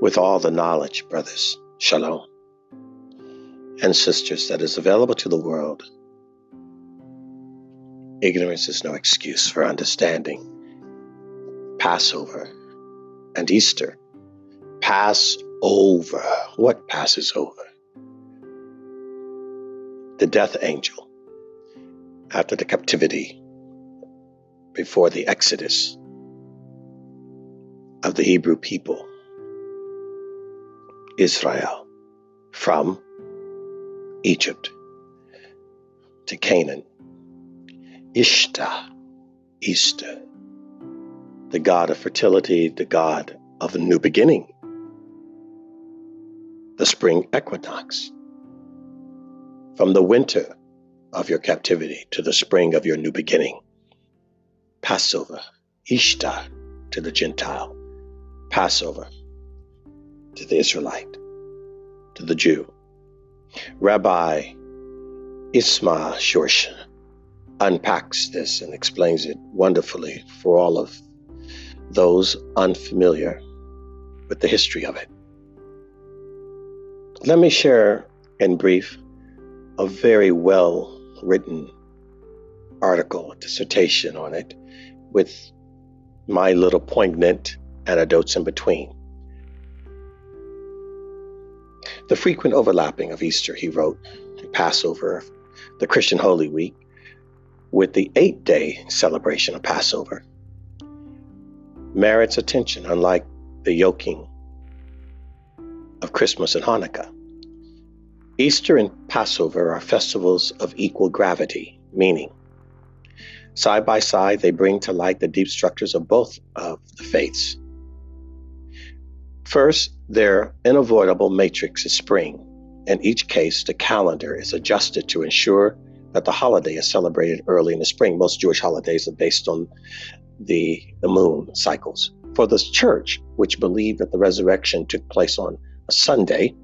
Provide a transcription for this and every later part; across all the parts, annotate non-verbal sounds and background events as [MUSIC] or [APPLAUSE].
with all the knowledge, brothers, shalom, and sisters, that is available to the world. Ignorance is no excuse for understanding. Passover and Easter. Pass over. What passes over? The death angel after the captivity before the exodus of the Hebrew people, Israel, from Egypt to Canaan. Ishtar, Easter, the god of fertility, the god of a new beginning, the spring equinox, from the winter of your captivity to the spring of your new beginning. Passover, Ishtar to the Gentile, Passover to the Israelite, to the Jew. Rabbi Ismar Schorsch unpacks this and explains it wonderfully for all of those unfamiliar with the history of it. Let me share in brief a very well written article, dissertation on it, with my little poignant anecdotes in between. The frequent overlapping of Easter, he wrote, Passover, the Christian Holy Week, with the eight day celebration of Passover merits attention, unlike the yoking of Christmas and Hanukkah. Easter and Passover are festivals of equal gravity, meaning, side by side, they bring to light the deep structures of both of the faiths. First, their unavoidable matrix is spring. In each case, the calendar is adjusted to ensure that the holiday is celebrated early in the spring. Most Jewish holidays are based on the, the moon cycles. For the church, which believed that the resurrection took place on a Sunday,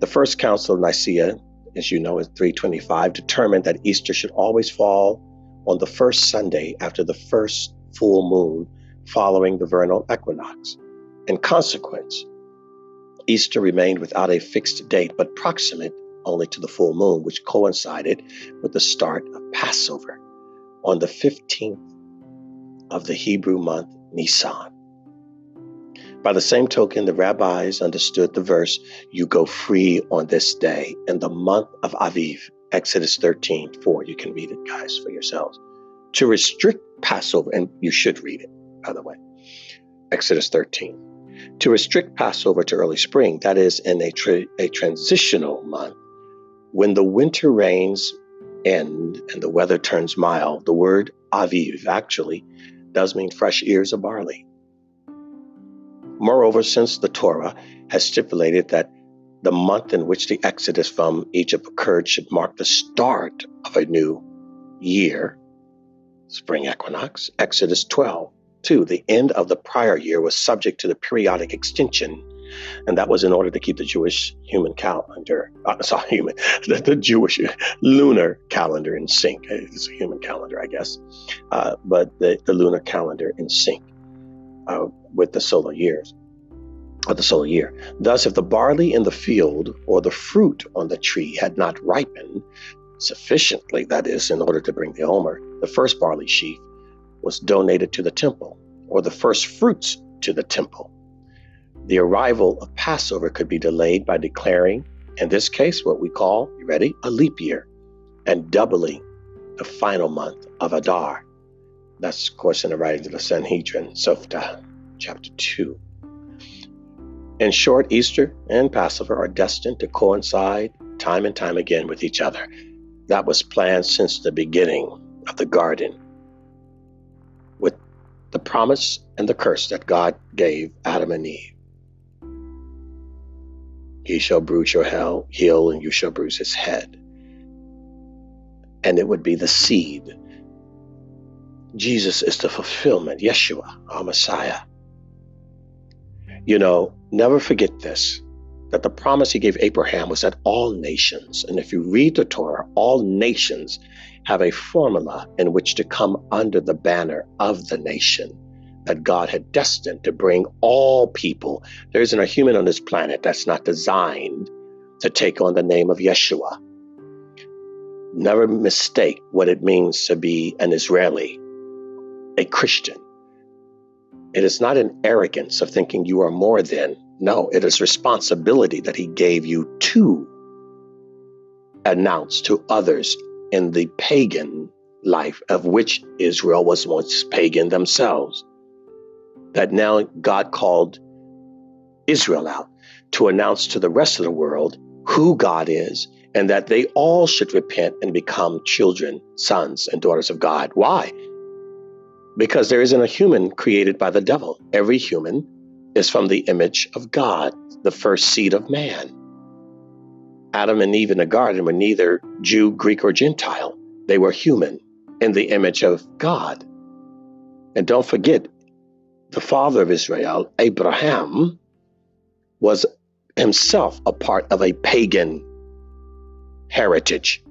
the First Council of Nicaea, as you know, in 325, determined that Easter should always fall on the first Sunday after the first full moon following the vernal equinox. In consequence, Easter remained without a fixed date, but proximate only to the full moon, which coincided with the start of Passover on the 15th of the Hebrew month Nisan. By the same token, the rabbis understood the verse, You go free on this day in the month of Aviv, Exodus 13 4. You can read it, guys, for yourselves. To restrict Passover, and you should read it, by the way, Exodus 13. To restrict Passover to early spring, that is, in a, tra- a transitional month, when the winter rains end and the weather turns mild, the word Aviv actually does mean fresh ears of barley. Moreover, since the Torah has stipulated that the month in which the exodus from Egypt occurred should mark the start of a new year, spring equinox, Exodus 12, 2, the end of the prior year was subject to the periodic extension and that was in order to keep the Jewish human calendar, uh, [LAUGHS] sorry, human, [LAUGHS] the, the, Jewish lunar calendar in sync. It's a human calendar, I guess, uh, but the, the lunar calendar in sync uh, with the solar years. Of the solar year. Thus, if the barley in the field or the fruit on the tree had not ripened sufficiently, that is, in order to bring the omer, the first barley sheaf was donated to the temple, or the first fruits to the temple the arrival of Passover could be delayed by declaring, in this case, what we call, you ready, a leap year, and doubling the final month of Adar. That's, of course, in the writings of the Sanhedrin, Tosefta, chapter 2. In short, Easter and Passover are destined to coincide time and time again with each other. That was planned since the beginning of the garden the promise and the curse that God gave Adam and Eve. He shall bruise your heel, and you shall bruise his head. And it would be the seed. Jesus is the fulfillment, Yeshua, our Messiah. You know, never forget this that the promise he gave Abraham was that all nations, and if you read the Torah, all nations have a formula in which to come under the banner of the nation that God had destined to bring all people. There isn't a human on this planet that's not designed to take on the name of Yeshua. Never mistake what it means to be an Israeli, a Christian. It is not an arrogance of thinking you are more than. No, it is responsibility that he gave you to announce to others in the pagan life of which Israel was once pagan themselves. That now God called Israel out to announce to the rest of the world who God is and that they all should repent and become children, sons, and daughters of God. Why? Because there isn't a human created by the devil. Every human is from the image of God, the first seed of man. Adam and Eve in the garden were neither Jew, Greek, or Gentile. They were human in the image of God. And don't forget, the father of Israel, Abraham, was himself a part of a pagan heritage.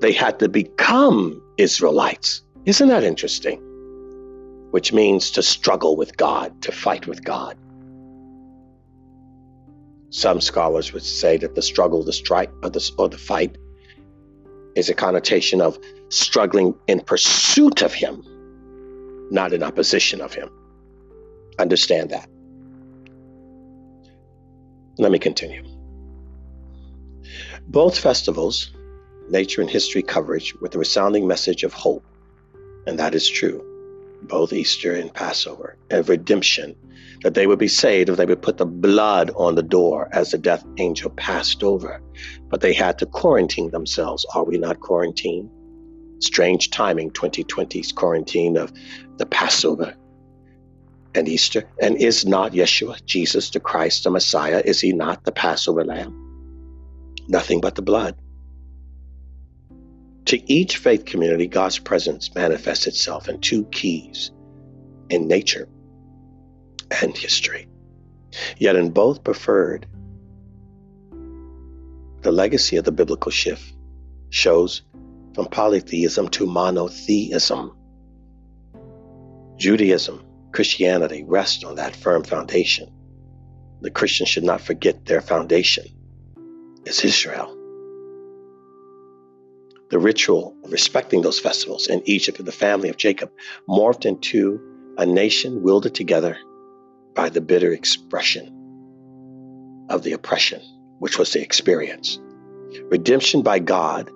They had to become Israelites. Isn't that interesting? Which means to struggle with God, to fight with God. Some scholars would say that the struggle, the strike, or the, or the fight is a connotation of struggling in pursuit of Him, not in opposition of Him. Understand that. Let me continue. Both festivals, nature and history coverage, with a resounding message of hope, and that is true. Both Easter and Passover, and redemption, that they would be saved if they would put the blood on the door as the death angel passed over. But they had to quarantine themselves. Are we not quarantined? Strange timing, 2020's quarantine of the Passover and Easter. And is not Yeshua, Jesus the Christ, the Messiah, is he not the Passover lamb? Nothing but the blood. To each faith community, God's presence manifests itself in two keys in nature and history. Yet in both preferred, the legacy of the biblical shift shows from polytheism to monotheism. Judaism, Christianity rest on that firm foundation. The Christian should not forget their foundation is Israel. The ritual of respecting those festivals in Egypt and the family of Jacob morphed into a nation wielded together by the bitter expression of the oppression, which was the experience. Redemption by God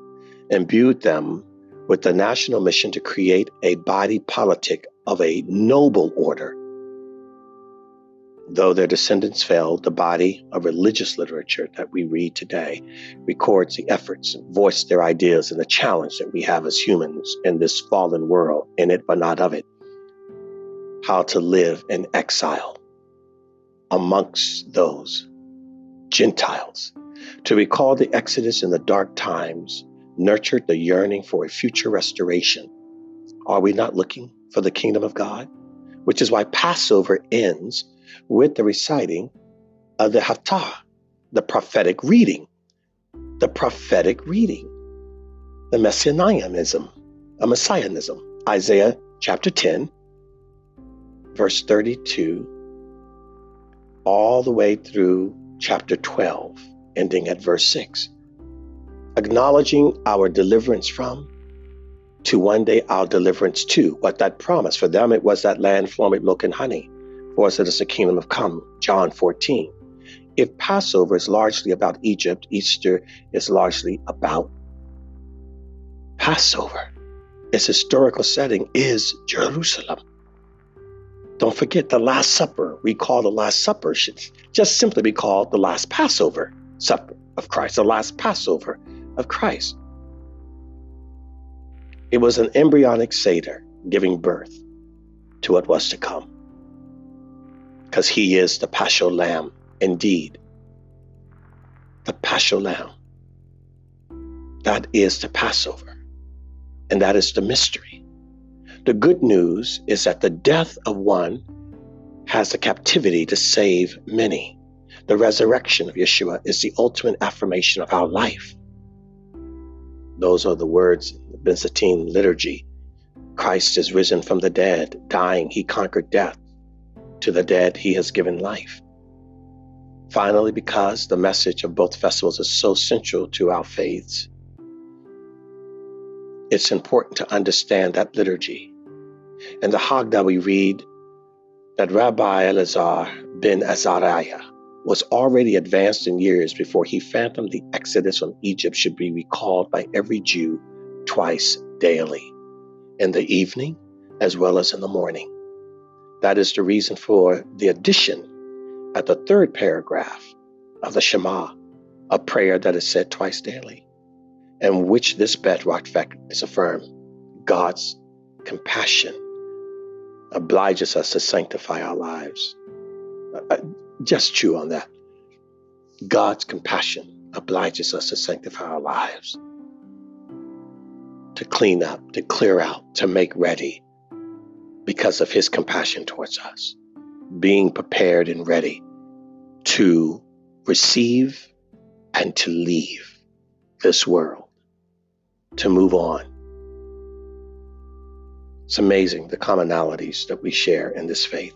imbued them with the national mission to create a body politic of a noble order. Though their descendants failed, the body of religious literature that we read today records the efforts and voice their ideas and the challenge that we have as humans in this fallen world, in it but not of it. How to live in exile amongst those Gentiles. To recall the Exodus in the dark times nurtured the yearning for a future restoration. Are we not looking for the kingdom of God? Which is why Passover ends with the reciting of the Haftarah, the prophetic reading. The prophetic reading, the messianism, a messianism. Isaiah chapter 10, verse 32 all the way through chapter 12, ending at verse 6. Acknowledging our deliverance from to one day our deliverance to. What that promise for them, it was that land flowing with milk and honey. For us, it is the kingdom of come, John 14. If Passover is largely about Egypt, Easter is largely about Passover. Its historical setting is Jerusalem. Don't forget the Last Supper. We call the Last Supper should just simply be called the Last Passover Supper of Christ, the Last Passover of Christ. It was an embryonic Seder giving birth to what was to come. Because he is the Paschal Lamb, indeed. The Paschal Lamb. That is the Passover. And that is the mystery. The good news is that the death of one has the captivity to save many. The resurrection of Yeshua is the ultimate affirmation of our life. Those are the words in the Byzantine liturgy Christ is risen from the dead, dying, he conquered death. To the dead, he has given life. Finally, because the message of both festivals is so central to our faiths, it's important to understand that liturgy. In the Haggadah, we read that Rabbi Elazar ben Azariah was already advanced in years before he fathomed the exodus from Egypt should be recalled by every Jew twice daily, in the evening as well as in the morning. That is the reason for the addition at the third paragraph of the Shema, a prayer that is said twice daily, and which this bedrock fact is affirmed. God's compassion obliges us to sanctify our lives. Uh, uh, just chew on that. God's compassion obliges us to sanctify our lives, to clean up, to clear out, to make ready because of his compassion towards us, being prepared and ready to receive and to leave this world, to move on. It's amazing the commonalities that we share in this faith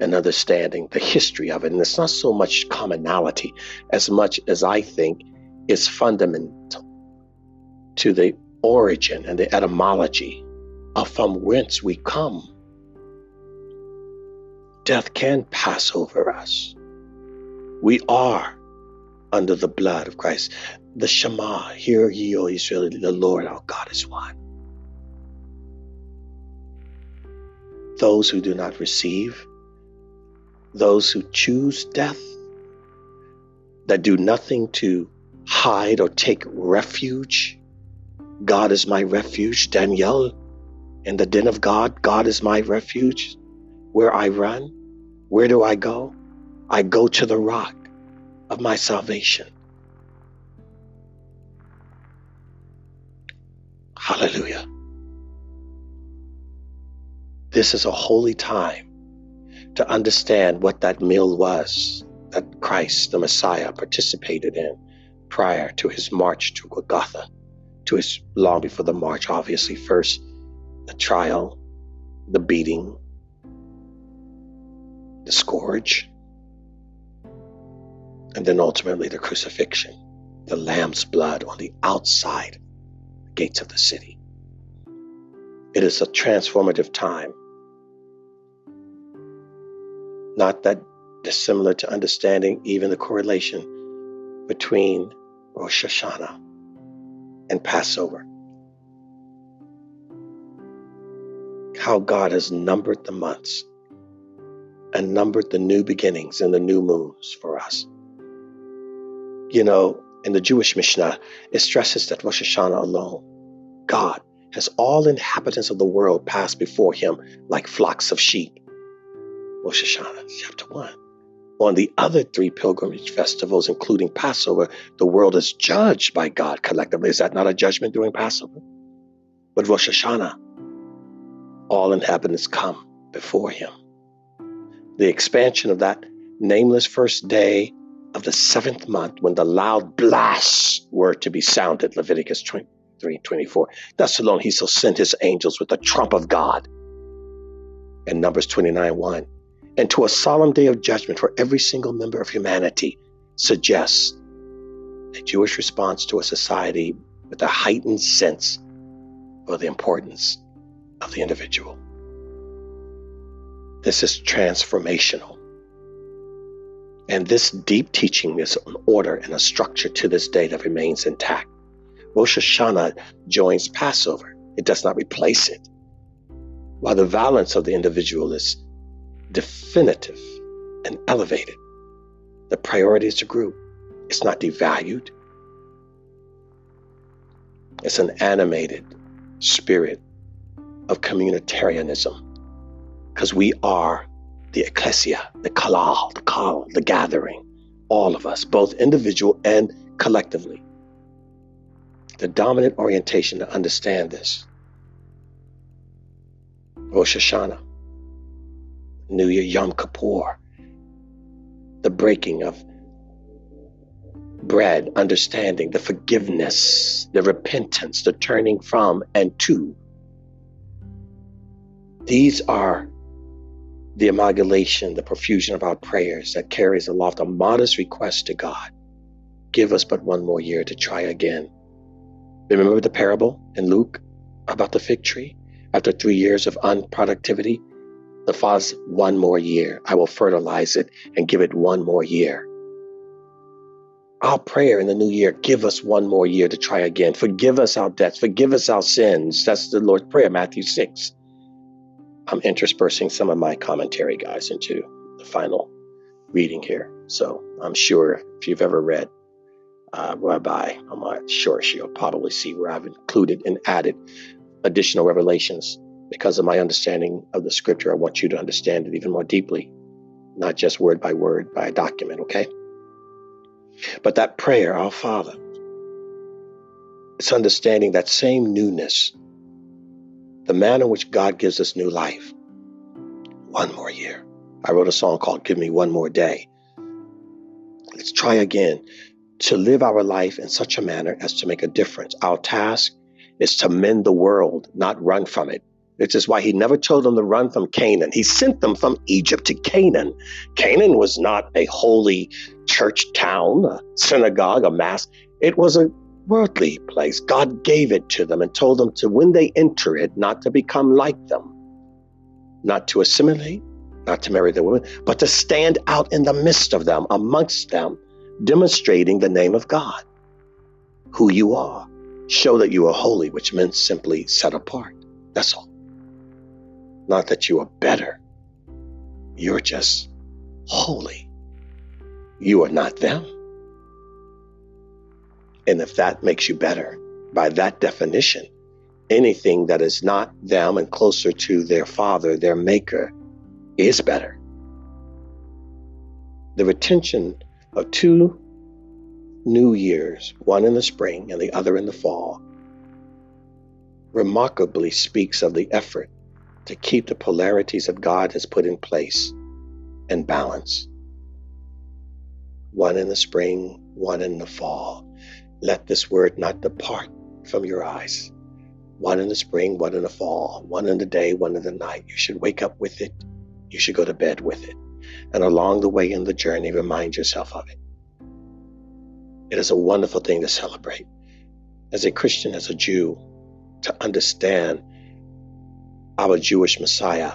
and understanding the history of it. And it's not so much commonality as much as I think is fundamental to the origin and the etymology of from whence we come. Death can pass over us. We are under the blood of Christ. The Shema, hear ye, O Israel, the Lord our God is one. Those who do not receive those who choose death, that do nothing to hide or take refuge. God is my refuge. Daniel, in the den of God, God is my refuge. Where I run, where do I go? I go to the rock of my salvation. Hallelujah. This is a holy time to understand what that meal was that Christ, the Messiah, participated in prior to his march to Golgotha, to his long before the march, obviously, first the trial, the beating, the scourge, and then ultimately the crucifixion, the lamb's blood on the outside gates of the city. It is a transformative time not that dissimilar to understanding even the correlation between Rosh Hashanah and Passover. How God has numbered the months and numbered the new beginnings and the new moons for us. You know, in the Jewish Mishnah, it stresses that Rosh Hashanah alone, God has all inhabitants of the world pass before him like flocks of sheep Rosh Hashanah, chapter 1. On the other three pilgrimage festivals, including Passover, the world is judged by God collectively. Is that not a judgment during Passover? But Rosh Hashanah, all inhabitants come before him. The expansion of that nameless first day of the seventh month, when the loud blasts were to be sounded, Leviticus 23 24. Thus alone he shall send his angels with the trump of God. And Numbers 29 1 and to a solemn day of judgment for every single member of humanity suggests a Jewish response to a society with a heightened sense of the importance of the individual. This is transformational. And this deep teaching is an order and a structure to this day that remains intact. Rosh Hashanah joins Passover, it does not replace it. While the violence of the individual is definitive and elevated. The priority is the group. It's not devalued. It's an animated spirit of communitarianism because we are the ecclesia, the kalal, the kal, the gathering, all of us, both individual and collectively. The dominant orientation to understand this. Rosh Hashanah. New Year, Yom Kippur, the breaking of bread, understanding, the forgiveness, the repentance, the turning from and to These are the amalgamation, the profusion of our prayers that carries aloft a modest request to God. Give us but one more year to try again. Remember the parable in Luke about the fig tree? After three years of unproductivity, the father one more year. I will fertilize it and give it one more year. Our prayer in the new year, give us one more year to try again. Forgive us our debts. Forgive us our sins. That's the Lord's Prayer, Matthew 6. I'm interspersing some of my commentary, guys, into the final reading here. So I'm sure if you've ever read uh, Rabbi, I'm not sure she'll probably see where I've included and added additional revelations because of my understanding of the scripture. I want you to understand it even more deeply, not just word by word by a document, okay? But that prayer, our Father, it's understanding that same newness, the manner in which God gives us new life. One more year. I wrote a song called Give Me One More Day. Let's try again to live our life in such a manner as to make a difference. Our task is to mend the world, not run from it. This is why he never told them to run from Canaan. He sent them from Egypt to Canaan. Canaan was not a holy church town, a synagogue, a mass. It was a worldly place. God gave it to them and told them to, when they enter it, not to become like them, not to assimilate, not to marry the women, but to stand out in the midst of them, amongst them, demonstrating the name of God, who you are. Show that you are holy, which means simply set apart. That's all. Not that you are better. You're just holy. You are not them. And if that makes you better, by that definition, anything that is not them and closer to their father, their maker, is better. The retention of two new years, one in the spring and the other in the fall, remarkably speaks of the effort to keep the polarities that God has put in place in balance. One in the spring, one in the fall. Let this word not depart from your eyes. One in the spring, one in the fall, one in the day, one in the night. You should wake up with it. You should go to bed with it. And along the way in the journey, remind yourself of it. It is a wonderful thing to celebrate. As a Christian, as a Jew, to understand our Jewish Messiah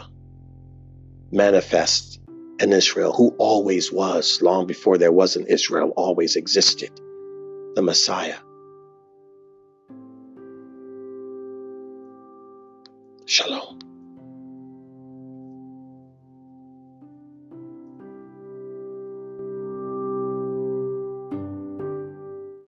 manifest in Israel, who always was, long before there was an Israel, always existed, the Messiah. Shalom.